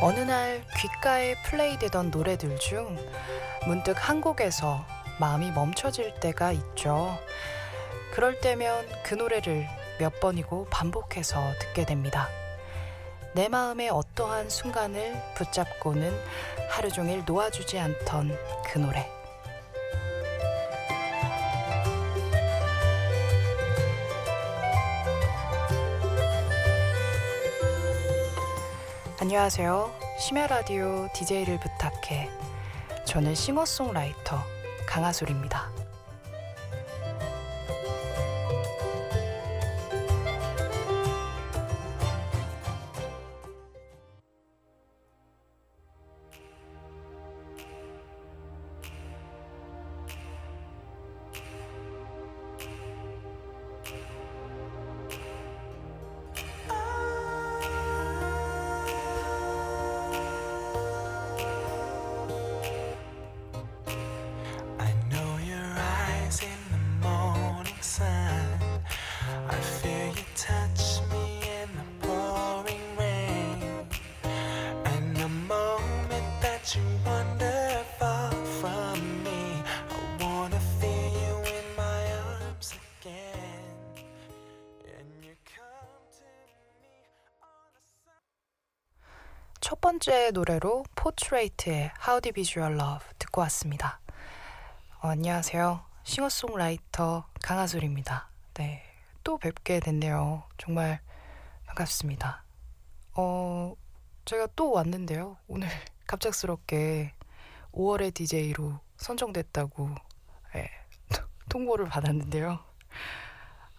어느 날 귓가에 플레이되던 노래들 중 문득 한 곡에서 마음이 멈춰질 때가 있죠. 그럴 때면 그 노래를 몇 번이고 반복해서 듣게 됩니다. 내 마음의 어떠한 순간을 붙잡고는 하루 종일 놓아주지 않던 그 노래. 안녕하세요. 심야 라디오 DJ를 부탁해. 저는 싱어송라이터 강하솔입니다. 번째 노래로 포트레이트의 How Is Your Love 듣고 왔습니다. 어, 안녕하세요. 싱어송라이터 강하솔입니다. 네, 또 뵙게 됐네요. 정말 반갑습니다. 어, 제가 또 왔는데요. 오늘 갑작스럽게 5월의 DJ로 선정됐다고 예, 통보를 받았는데요.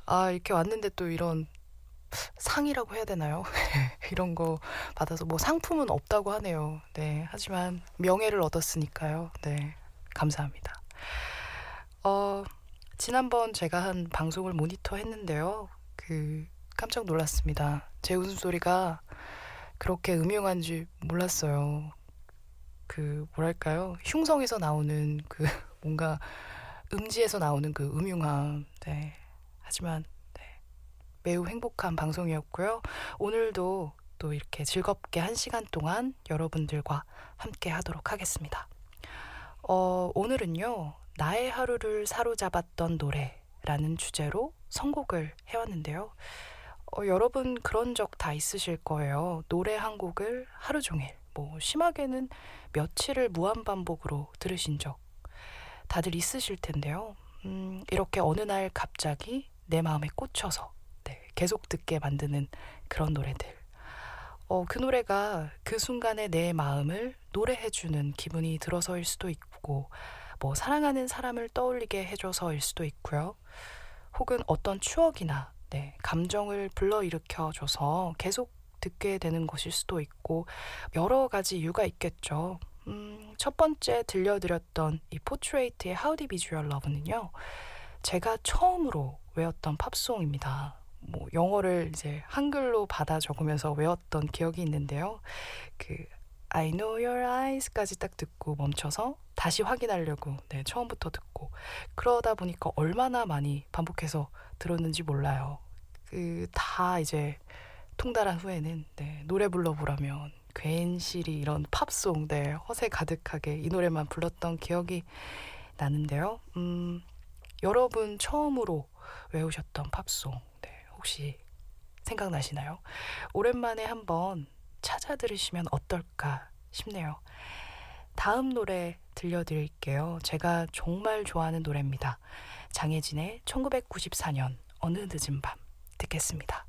아, 이렇게 왔는데 또 이런 상이라고 해야 되나요? 이런 거 받아서 뭐 상품은 없다고 하네요. 네. 하지만 명예를 얻었으니까요. 네. 감사합니다. 어, 지난번 제가 한 방송을 모니터 했는데요. 그 깜짝 놀랐습니다. 제 웃음소리가 그렇게 음흉한지 몰랐어요. 그 뭐랄까요? 흉성에서 나오는 그 뭔가 음지에서 나오는 그 음흉함. 네. 하지만 네. 매우 행복한 방송이었고요. 오늘도 또 이렇게 즐겁게 한 시간 동안 여러분들과 함께 하도록 하겠습니다. 어, 오늘은요, 나의 하루를 사로잡았던 노래라는 주제로 선곡을 해왔는데요. 어, 여러분 그런 적 다 있으실 거예요. 노래 한 곡을 하루 종일, 뭐, 심하게는 며칠을 무한반복으로 들으신 적 다들 있으실 텐데요. 음, 이렇게 어느 날 갑자기 내 마음에 꽂혀서 네, 계속 듣게 만드는 그런 노래들. 어, 그 노래가 그 순간에 내 마음을 노래해주는 기분이 들어서일 수도 있고, 뭐, 사랑하는 사람을 떠올리게 해줘서일 수도 있고요. 혹은 어떤 추억이나, 네, 감정을 불러일으켜줘서 계속 듣게 되는 것일 수도 있고, 여러 가지 이유가 있겠죠. 음, 첫 번째 들려드렸던 이 포트레이트의 How Deep Is Your Love는요, 제가 처음으로 외웠던 팝송입니다. 뭐 영어를 이제 한글로 받아 적으면서 외웠던 기억이 있는데요. 그 I know your eyes까지 딱 듣고 멈춰서 다시 확인하려고 네, 처음부터 듣고 그러다 보니까 얼마나 많이 반복해서 들었는지 몰라요. 그 다 이제 통달한 후에는 네, 노래 불러보라면 괜시리 이런 팝송 네, 허세 가득하게 이 노래만 불렀던 기억이 나는데요. 음, 여러분 처음으로 외우셨던 팝송 네, 혹시 생각나시나요? 오랜만에 한번 찾아 들으시면 어떨까 싶네요. 다음 노래 들려드릴게요. 제가 정말 좋아하는 노래입니다. 장혜진의 1994년 어느 늦은 밤 듣겠습니다.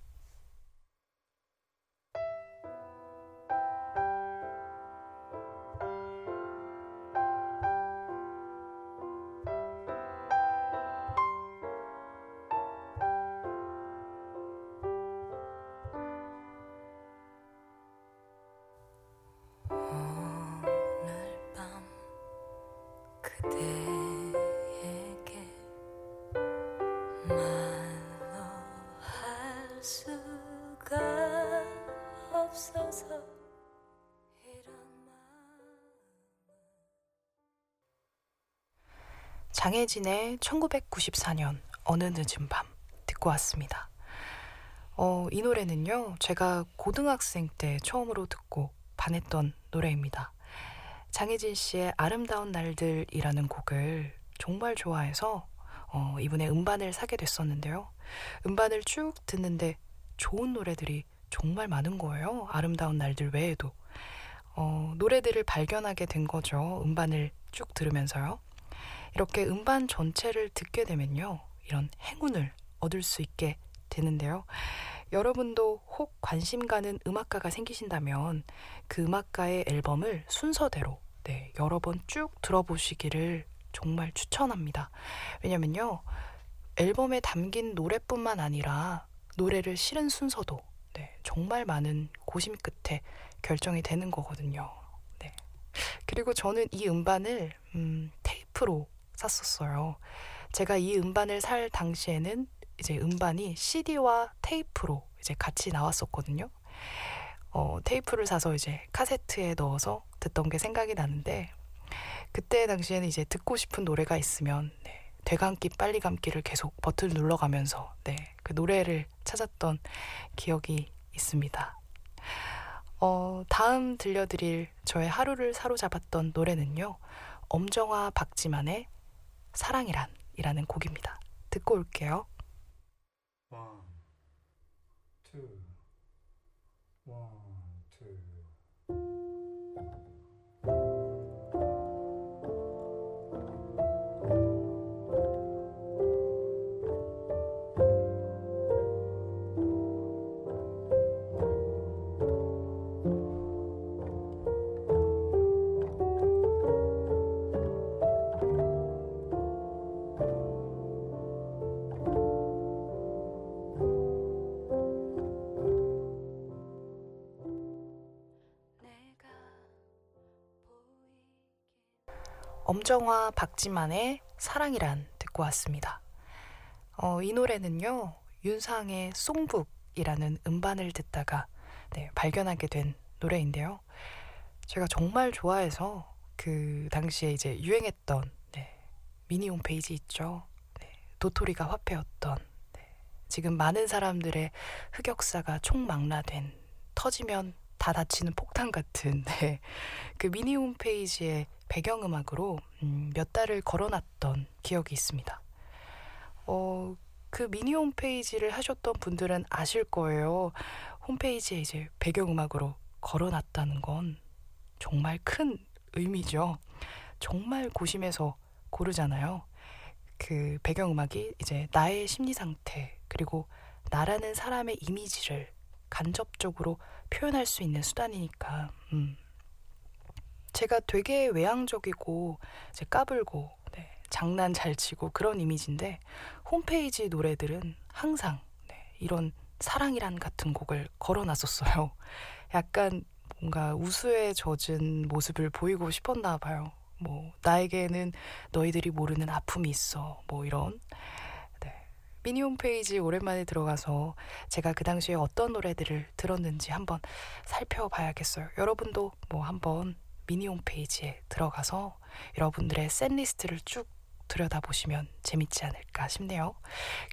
장혜진의 1994년 어느 늦은 밤 듣고 왔습니다. 어, 이 노래는요, 제가 고등학생 때 처음으로 듣고 반했던 노래입니다. 장혜진 씨의 아름다운 날들이라는 곡을 정말 좋아해서 어, 이번에 음반을 사게 됐었는데요. 음반을 쭉 듣는데 좋은 노래들이 정말 많은 거예요. 아름다운 날들 외에도. 어, 노래들을 발견하게 된 거죠. 음반을 쭉 들으면서요. 이렇게 음반 전체를 듣게 되면요. 이런 행운을 얻을 수 있게 되는데요. 여러분도 혹 관심 가는 음악가가 생기신다면 그 음악가의 앨범을 순서대로 네, 여러 번 쭉 들어보시기를 정말 추천합니다. 왜냐면요. 앨범에 담긴 노래뿐만 아니라 노래를 실은 순서도 네, 정말 많은 고심 끝에 결정이 되는 거거든요. 네. 그리고 저는 이 음반을 음, 테이프로 샀었어요. 제가 이 음반을 살 당시에는 이제 음반이 CD와 테이프로 이제 같이 나왔었거든요. 어, 테이프를 사서 이제 카세트에 넣어서 듣던 게 생각이 나는데 그때 당시에는 이제 듣고 싶은 노래가 있으면 네, 되감기 빨리 감기를 계속 버튼을 눌러가면서 네, 그 노래를 찾았던 기억이 있습니다. 어, 다음 들려드릴 저의 하루를 사로잡았던 노래는요. 엄정화 박지만의 사랑이란 이라는 곡입니다. 듣고 올게요. One, 엄정화 박지만의 사랑이란 듣고 왔습니다. 어, 이 노래는요, 윤상의 송북이라는 음반을 듣다가 네, 발견하게 된 노래인데요. 제가 정말 좋아해서 그 당시에 이제 유행했던 네, 미니 홈페이지 있죠. 네, 도토리가 화폐였던 네, 지금 많은 사람들의 흑역사가 총망라된 터지면 다 다치는 폭탄 같은 네, 그 미니 홈페이지에 배경음악으로 음, 몇 달을 걸어놨던 기억이 있습니다. 어, 그 미니 홈페이지를 하셨던 분들은 아실 거예요. 홈페이지에 이제 배경음악으로 걸어놨다는 건 정말 큰 의미죠. 정말 고심해서 고르잖아요. 그 배경음악이 이제 나의 심리 상태, 그리고 나라는 사람의 이미지를 간접적으로 표현할 수 있는 수단이니까, 음. 제가 되게 외향적이고 이제 까불고 네, 장난 잘 치고 그런 이미지인데 홈페이지 노래들은 항상 네, 이런 사랑이란 같은 곡을 걸어놨었어요. 약간 뭔가 우수에 젖은 모습을 보이고 싶었나 봐요. 뭐 나에게는 너희들이 모르는 아픔이 있어. 뭐 이런 네. 미니 홈페이지 오랜만에 들어가서 제가 그 당시에 어떤 노래들을 들었는지 한번 살펴봐야겠어요. 여러분도 뭐 한번 미니 홈페이지에 들어가서 여러분들의 셋리스트를 쭉 들여다보시면 재밌지 않을까 싶네요.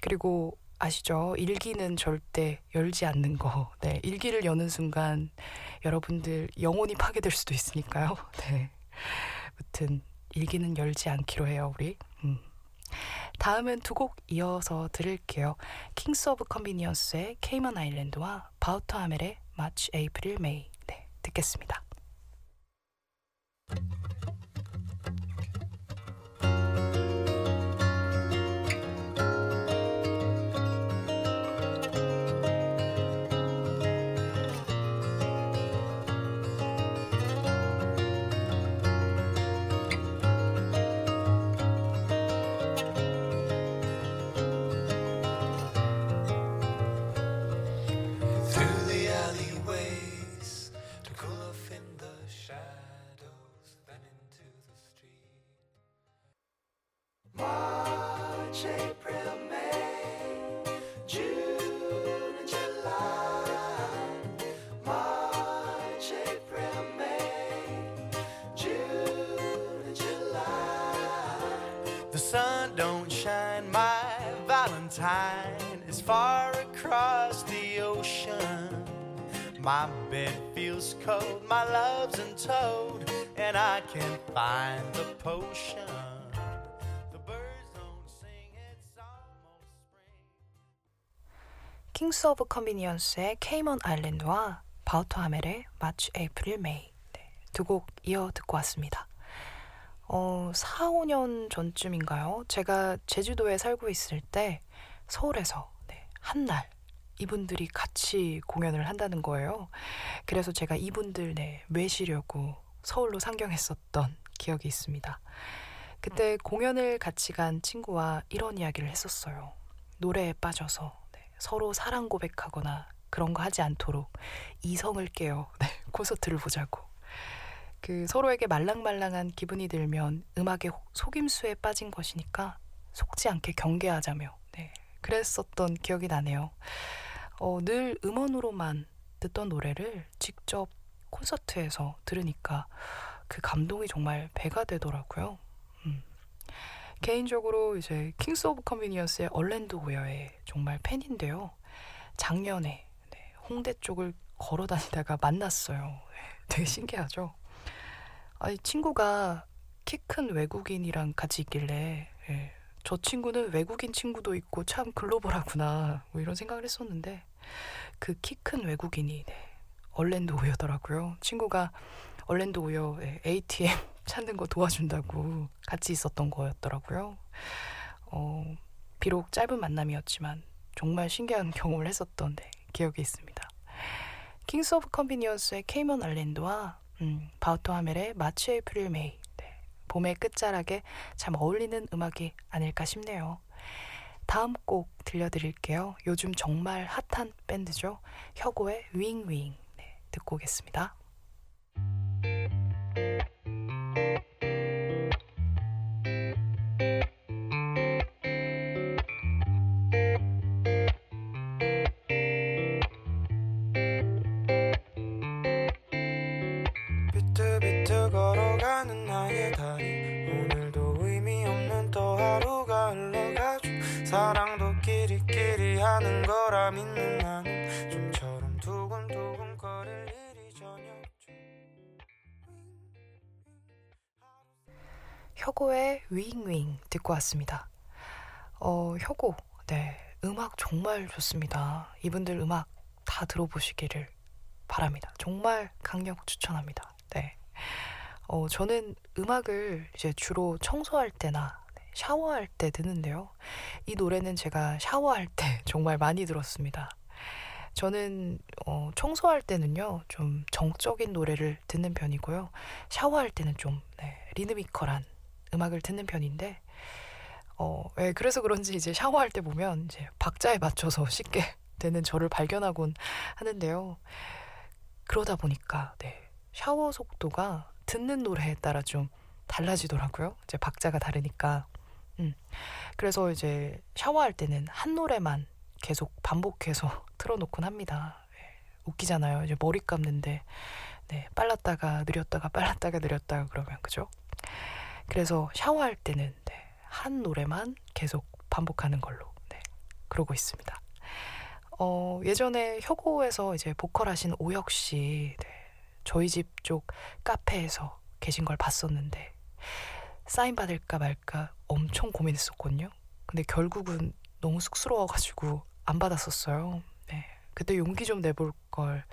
그리고 아시죠? 일기는 절대 열지 않는 거. 네, 일기를 여는 순간 여러분들 영혼이 파괴될 수도 있으니까요. 네. 아무튼 일기는 열지 않기로 해요, 우리. 음. 다음은 두 곡 이어서 들을게요. Kings of Convenience의 Cayman Islands와 바우터 하멜의 March April May. 네, 듣겠습니다. The sun don't shine, my Valentine is far across the ocean. My bed feels cold, my love's in toad, and I can't find the potion. The birds don't sing, it's almost spring. 킹스 오브 컨비니언스의 케이먼 아일랜드와 바우터 하멜의 마치 에이프릴 메이 네, 두 곡 이어 듣고 왔습니다. 어, 4, 5년 전쯤인가요? 제가 제주도에 살고 있을 때 서울에서 네, 한날 이분들이 같이 공연을 한다는 거예요. 그래서 제가 이분들 네, 외시려고 서울로 상경했었던 기억이 있습니다. 그때 공연을 같이 간 친구와 이런 이야기를 했었어요. 노래에 빠져서 네, 서로 사랑 고백하거나 그런 거 하지 않도록 이성을 깨어 네, 콘서트를 보자고. 그 서로에게 말랑말랑한 기분이 들면 음악의 혹- 속임수에 빠진 것이니까 속지 않게 경계하자며 네, 그랬었던 기억이 나네요. 어, 늘 음원으로만 듣던 노래를 직접 콘서트에서 들으니까 그 감동이 정말 배가 되더라고요. 음. 개인적으로 이제 Kings of Convenience의 얼렌드 오여의 정말 팬인데요. 작년에 네, 홍대 쪽을 걸어 다니다가 만났어요. 네, 되게 신기하죠. 아니 친구가 키 큰 외국인이랑 같이 있길래 예, 저 친구는 외국인 친구도 있고 참 글로벌하구나 뭐 이런 생각을 했었는데 그 키 큰 외국인이 네, 얼랜도 우여더라고요. 친구가 얼랜도 예, ATM 찾는 거 도와준다고 같이 있었던 거였더라고요. 어, 비록 짧은 만남이었지만 정말 신기한 경험을 했었던 네, 기억이 있습니다. Kings of Convenience의 Cayman Islands와 음, 바우터 하멜의 March April May 네, 봄의 끝자락에 참 어울리는 음악이 아닐까 싶네요. 다음 곡 들려드릴게요. 요즘 정말 핫한 밴드죠. 혁오의 윙윙 네, 듣고 오겠습니다. 비트비트 걸어가는 나의 다리 오늘도 의미 없는 또 하루가 흘러가죠 사랑도 끼리끼리 하는 거라 믿는 나는 좀처럼 두근두근 거릴 일이 전혀 없죠 혁오의 윙윙 듣고 왔습니다. 어, 혁오, 네, 음악 정말 좋습니다. 이분들 음악 다 들어보시기를 바랍니다. 정말 강력 추천합니다. 네. 어, 저는 음악을 이제 주로 청소할 때나 네, 샤워할 때 듣는데요. 이 노래는 제가 샤워할 때 정말 많이 들었습니다. 저는 어, 청소할 때는요, 좀 정적인 노래를 듣는 편이고요. 샤워할 때는 좀 네, 리드미컬한 음악을 듣는 편인데, 어, 예, 그래서 그런지 이제 샤워할 때 보면 이제 박자에 맞춰서 쉽게 되는 저를 발견하곤 하는데요. 그러다 보니까 네, 샤워 속도가 듣는 노래에 따라 좀 달라지더라고요. 이제 박자가 다르니까. 음. 그래서 이제 샤워할 때는 한 노래만 계속 반복해서 틀어놓곤 합니다. 예, 웃기잖아요. 이제 머리 감는데 네, 빨랐다가 느렸다가 빨랐다가 느렸다가 그러면 그죠? 그래서 샤워할 때는 네, 한 노래만 계속 반복하는 걸로 네, 그러고 있습니다. 어, 예전에 혁오에서 이제 보컬하신 오혁 씨 네, 저희 집 쪽 카페에서 계신 걸 봤었는데 사인 받을까 말까 엄청 고민했었거든요. 근데 결국은 너무 쑥스러워가지고 안 받았었어요. 네, 그때 용기 좀 내볼 걸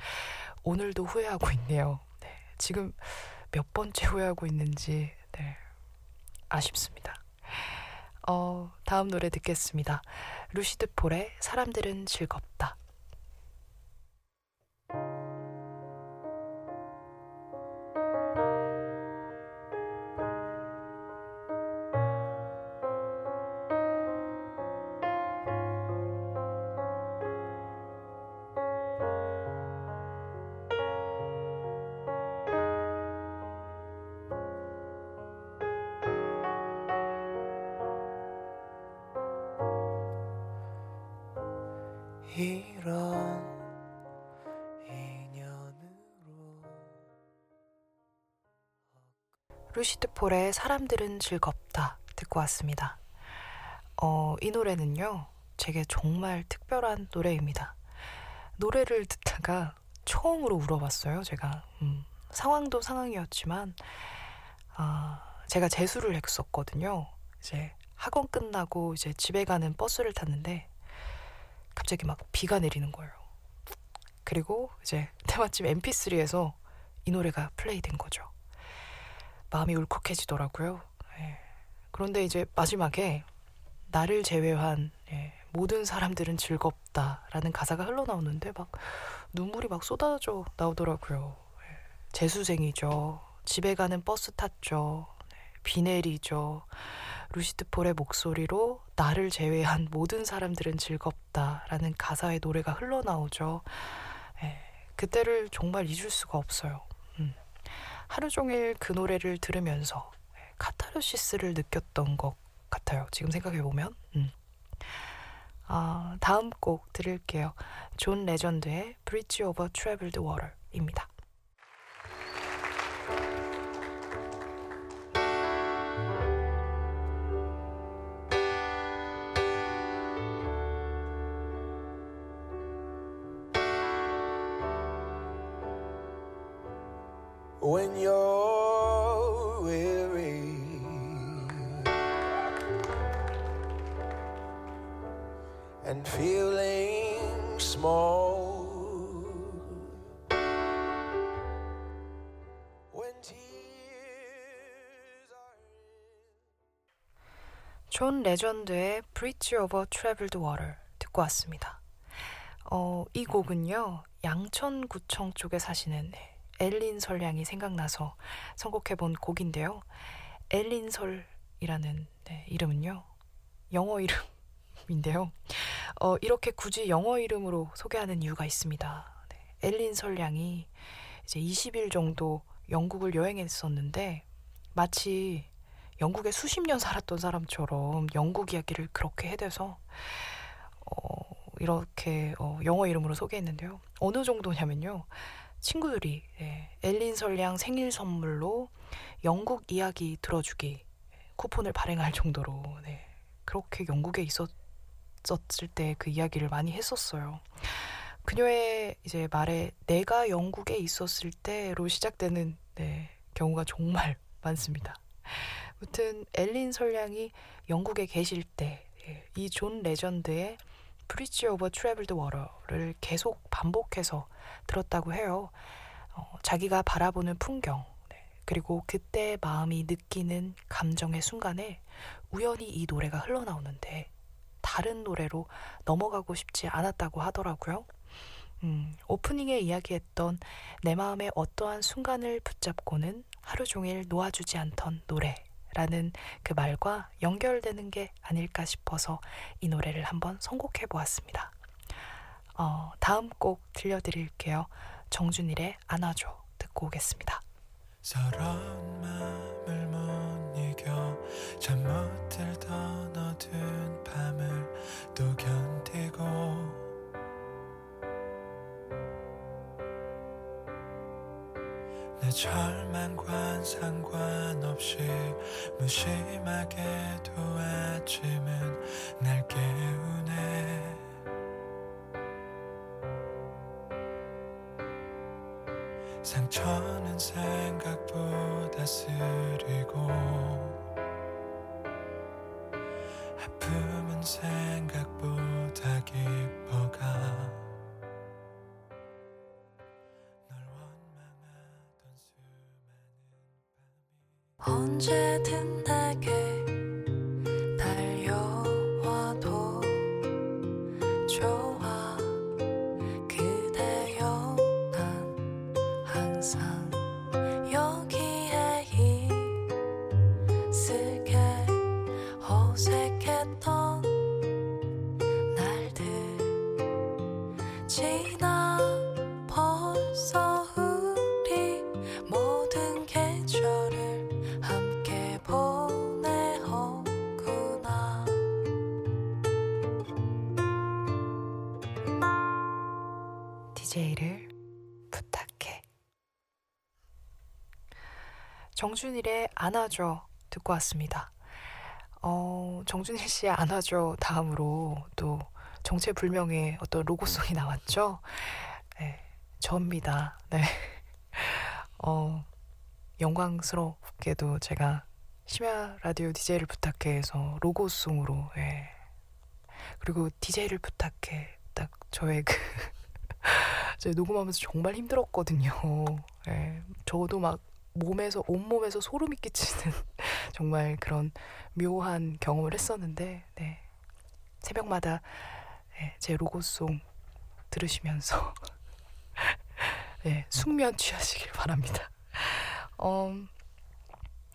오늘도 후회하고 있네요. 네, 지금 몇 번째 후회하고 있는지 네, 아쉽습니다. 어, 다음 노래 듣겠습니다. 루시드 폴의 사람들은 즐겁다. 이런 인연으로 루시드 폴의 사람들은 즐겁다 듣고 왔습니다. 어, 이 노래는요, 제게 정말 특별한 노래입니다. 노래를 듣다가 처음으로 울어봤어요. 제가 음, 상황도 상황이었지만 아, 제가 재수를 했었거든요. 이제 학원 끝나고 이제 집에 가는 버스를 탔는데 갑자기 막 비가 내리는 거예요. 그리고 이제 때마침 MP3에서 이 노래가 플레이된 거죠. 마음이 울컥해지더라고요. 예. 그런데 이제 마지막에 나를 제외한 예, 모든 사람들은 즐겁다라는 가사가 흘러나오는데 막 눈물이 막 쏟아져 나오더라고요. 예. 재수생이죠. 집에 가는 버스 탔죠. 네, 비 내리죠. 루시드 폴의 목소리로 나를 제외한 모든 사람들은 즐겁다라는 가사의 노래가 흘러나오죠. 예, 그때를 정말 잊을 수가 없어요. 음. 하루 종일 그 노래를 들으면서 예, 카타르시스를 느꼈던 것 같아요. 지금 생각해 보면. 음. 아, 다음 곡 들을게요. 존 레전드의 Bridge Over Troubled Water입니다. When you're weary and feeling small 존 레전드의 Bridge Over Troubled Water 듣고 왔습니다. 어, 이 곡은요, 양천구청 쪽에 사시는 엘린 설량이 생각나서 선곡해본 곡인데요. 엘린 설이라는 네, 이름은요, 영어 이름인데요. 어, 이렇게 굳이 영어 이름으로 소개하는 이유가 있습니다. 네, 엘린 설량이 이제 20일 정도 영국을 여행했었는데 마치 영국에 수십 년 살았던 사람처럼 영국 이야기를 그렇게 해대서 어, 이렇게 어, 영어 이름으로 소개했는데요. 어느 정도냐면요. 친구들이 예, 엘린 설량 생일 선물로 영국 이야기 들어주기 쿠폰을 발행할 정도로 네, 그렇게 영국에 있었을 때 그 이야기를 많이 했었어요. 그녀의 이제 말에 내가 영국에 있었을 때로 시작되는 네, 경우가 정말 많습니다. 아무튼 엘린 설량이 영국에 계실 때 이 존 레전드의 Bridge Over Troubled Water를 계속 반복해서 들었다고 해요. 어, 자기가 바라보는 풍경 네, 그리고 그때 마음이 느끼는 감정의 순간에 우연히 이 노래가 흘러나오는데 다른 노래로 넘어가고 싶지 않았다고 하더라고요. 음, 오프닝에 이야기했던 내 마음의 어떠한 순간을 붙잡고는 하루 종일 놓아주지 않던 노래 라는 그 말과 연결되는 게 아닐까 싶어서 이 노래를 한번 선곡해 보았습니다. 어, 다음 곡 들려드릴게요. 정준일의 안아줘 듣고 오겠습니다. 서러운 마음을 못 이겨 잠 못 들던 어두운 내 절망과 상관없이 무심하게도 아침은 날 깨우네. 상처는 생각보다 쓰리고 DJ를 부탁해. 정준일의 안아줘 듣고 왔습니다. 어, 정준일 씨의 안아줘 다음으로 또 정체불명의 어떤 로고송이 나왔죠. 예, 저입니다. 네. 어, 영광스럽게도 제가 심야 라디오 DJ를 부탁해서 로고송으로, 예. 그리고 DJ를 부탁해. 딱 저의 그, 제 녹음하면서 정말 힘들었거든요. 예. 저도 막 몸에서, 온몸에서 소름이 끼치는 정말 그런 묘한 경험을 했었는데, 네. 새벽마다 예, 제 로고송 들으시면서 네, 숙면 취하시길 바랍니다. 어,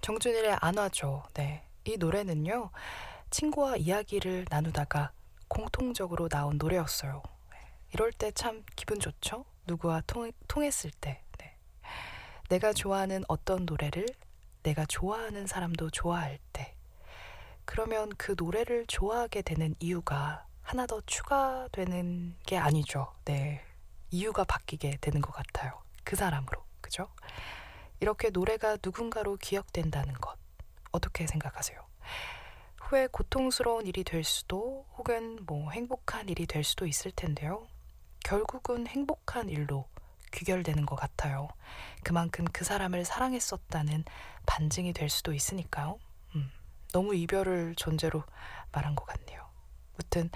정준일의 안 와줘. 네, 이 노래는요 친구와 이야기를 나누다가 공통적으로 나온 노래였어요. 네, 이럴 때 참 기분 좋죠. 누구와 통, 통했을 때. 네. 내가 좋아하는 어떤 노래를 내가 좋아하는 사람도 좋아할 때. 그러면 그 노래를 좋아하게 되는 이유가 하나 더 추가되는 게 아니죠. 네. 이유가 바뀌게 되는 것 같아요. 그 사람으로. 그죠? 이렇게 노래가 누군가로 기억된다는 것. 어떻게 생각하세요? 후에 고통스러운 일이 될 수도 혹은 뭐 행복한 일이 될 수도 있을 텐데요. 결국은 행복한 일로 귀결되는 것 같아요. 그만큼 그 사람을 사랑했었다는 반증이 될 수도 있으니까요. 음, 너무 이별을 존재로 말한 것 같네요. 무튼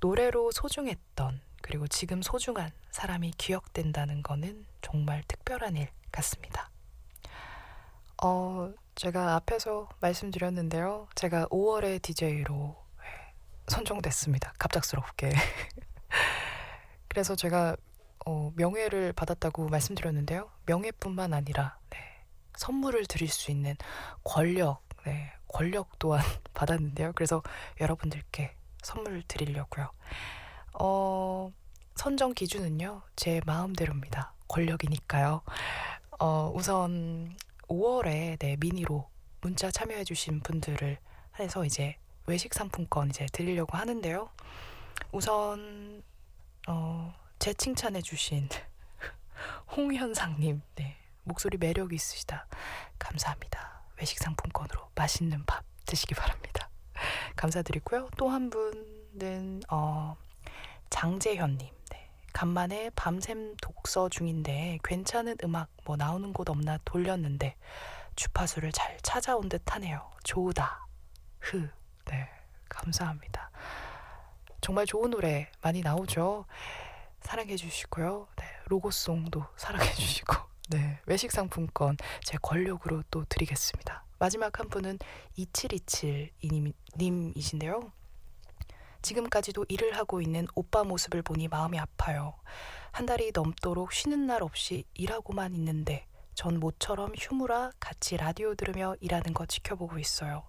노래로 소중했던 그리고 지금 소중한 사람이 기억된다는 거는 정말 특별한 일 같습니다. 어, 제가 앞에서 말씀드렸는데요. 제가 5월에 DJ로 선정됐습니다. 갑작스럽게. 그래서 제가 어, 명예를 받았다고 말씀드렸는데요. 명예뿐만 아니라 네, 선물을 드릴 수 있는 권력, 네, 권력 또한 받았는데요. 그래서 여러분들께 선물 드리려고요. 어, 선정 기준은요, 제 마음대로입니다. 권력이니까요. 어, 우선 5월에 네, 미니로 문자 참여해주신 분들을 해서 이제 외식 상품권 이제 드리려고 하는데요. 우선 어, 제 칭찬해 주신 홍현상님, 네, 목소리 매력 있으시다. 감사합니다. 외식 상품권으로 맛있는 밥 드시기 바랍니다. 감사드리고요. 또 한 분은 어, 장재현님. 네. 간만에 밤샘 독서 중인데 괜찮은 음악 뭐 나오는 곳 없나 돌렸는데 주파수를 잘 찾아온 듯하네요. 좋다. 흐. 네. 감사합니다. 정말 좋은 노래 많이 나오죠. 사랑해 주시고요. 네. 로고송도 사랑해 주시고. 네. 외식 상품권 제 권력으로 또 드리겠습니다. 마지막 한 분은 2727님이신데요. 지금까지도 일을 하고 있는 오빠 모습을 보니 마음이 아파요. 한 달이 넘도록 쉬는 날 없이 일하고만 있는데 전 모처럼 휴무라 같이 라디오 들으며 일하는 거 지켜보고 있어요.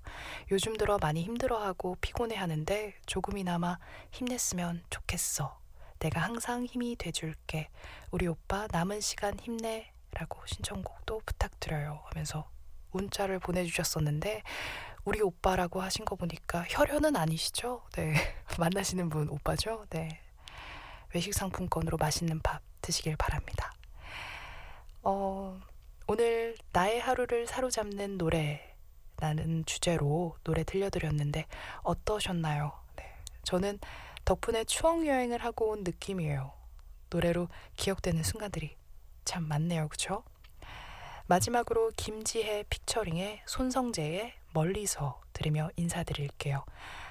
요즘 들어 많이 힘들어하고 피곤해 하는데 조금이나마 힘냈으면 좋겠어. 내가 항상 힘이 돼줄게. 우리 오빠 남은 시간 힘내. 라고 신청곡도 부탁드려요. 하면서 문자를 보내주셨었는데 우리 오빠라고 하신 거 보니까 혈연은 아니시죠? 네. 만나시는 분 오빠죠? 네. 외식 상품권으로 맛있는 밥 드시길 바랍니다. 어, 오늘 나의 하루를 사로잡는 노래라는 주제로 노래 들려드렸는데 어떠셨나요? 네. 저는 덕분에 추억 여행을 하고 온 느낌이에요. 노래로 기억되는 순간들이 참 많네요. 그쵸? 마지막으로 김지혜 피처링의 손성재의 멀리서 들으며 인사드릴게요.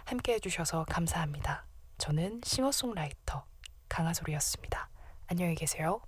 함께 해주셔서 감사합니다. 저는 싱어송라이터 강하솔이었습니다. 안녕히 계세요.